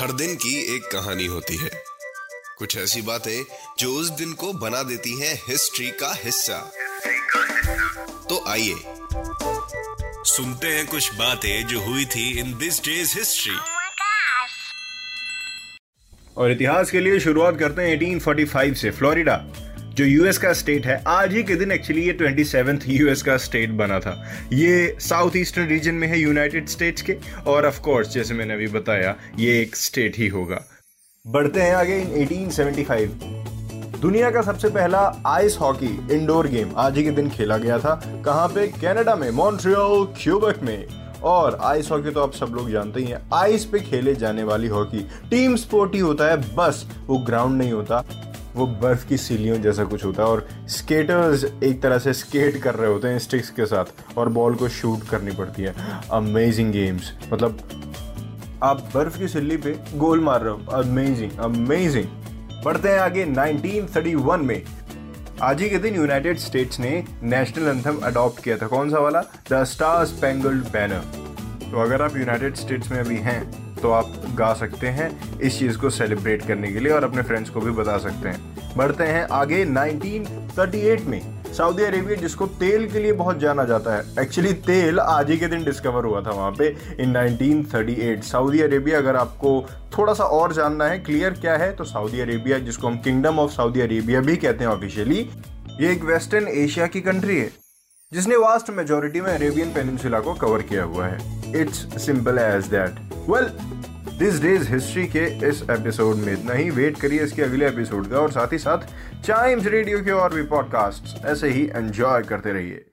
हर दिन की एक कहानी होती है। कुछ ऐसी बातें जो उस दिन को बना देती हैं हिस्ट्री का हिस्सा। तो आइए सुनते हैं कुछ बातें जो हुई थी इन दिस डेज़ हिस्ट्री! और इतिहास के लिए शुरुआत करते हैं 1845 से फ्लोरिडा जो यूएस का स्टेट है, आज ही के दिन एक्चुअली ये ट्वेंटी यूएस का स्टेट बना था। ये साउथ ईस्टर्न रीजन में है यूनाइटेड स्टेट्स के, और ऑफ़ कोर्स जैसे मैंने अभी बताया, ये एक स्टेट ही होगा। बढ़ते हैं आगे इन 1875 दुनिया का सबसे पहला आइस हॉकी इंडोर गेम आज ही के दिन खेला गया था, कहाँ पे? कनाडा में मॉन्ट्रियल क्यूबेक में। और आइस हॉकी तो आप सब लोग जानते ही हैं आइस पे खेले जाने वाली हॉकी टीम स्पोर्ट ही होता है, बस वो ग्राउंड नहीं होता। वो बर्फ़ की सीलियों जैसा कुछ होता है और स्केटर्स एक तरह से स्केट कर रहे होते हैं स्टिक्स के साथ और बॉल को शूट करनी पड़ती है। अमेजिंग गेम्स मतलब आप बर्फ़ की सिल्ली पे गोल मार रहे हो। अमेजिंग अमेजिंग बढ़ते हैं आगे 1931 में। आज ही के दिन यूनाइटेड स्टेट्स ने नेशनल एंथम अडॉप्ट किया था। कौन सा वाला? द स्टार स्पेंगल्ड बैनर तो अगर आप यूनाइटेड स्टेट्स में अभी हैं तो आप गा सकते हैं इस चीज़ को सेलिब्रेट करने के लिए और अपने फ्रेंड्स को भी बता सकते हैं। बढ़ते हैं आगे 1938 में, सऊदी अरेबिया जिसको तेल के लिए बहुत जाना जाता है। एक्चुअली तेल आज ही के दिन डिस्कवर हुआ था वहाँ पे इन 1938 सऊदी अरेबिया अगर आपको थोड़ा सा और जानना है क्लियर क्या है तो सऊदी अरेबिया, जिसको हम किंगडम ऑफ़ सऊदी अरेबिया भी कहते हैं ऑफिशियली ये एक वेस्टर्न एशिया की कंट्री है, जिसने वास्ट मेजोरिटी में अरेबियन पेनिनसुला को कवर किया हुआ है। It's simple as that well this day's history के इस एपिसोड में इतना ही। वेट करिए इसके अगले एपिसोड का और साथ ही साथ चाइम्स रेडियो के और भी पॉडकास्ट ऐसे ही एंजॉय करते रहिए।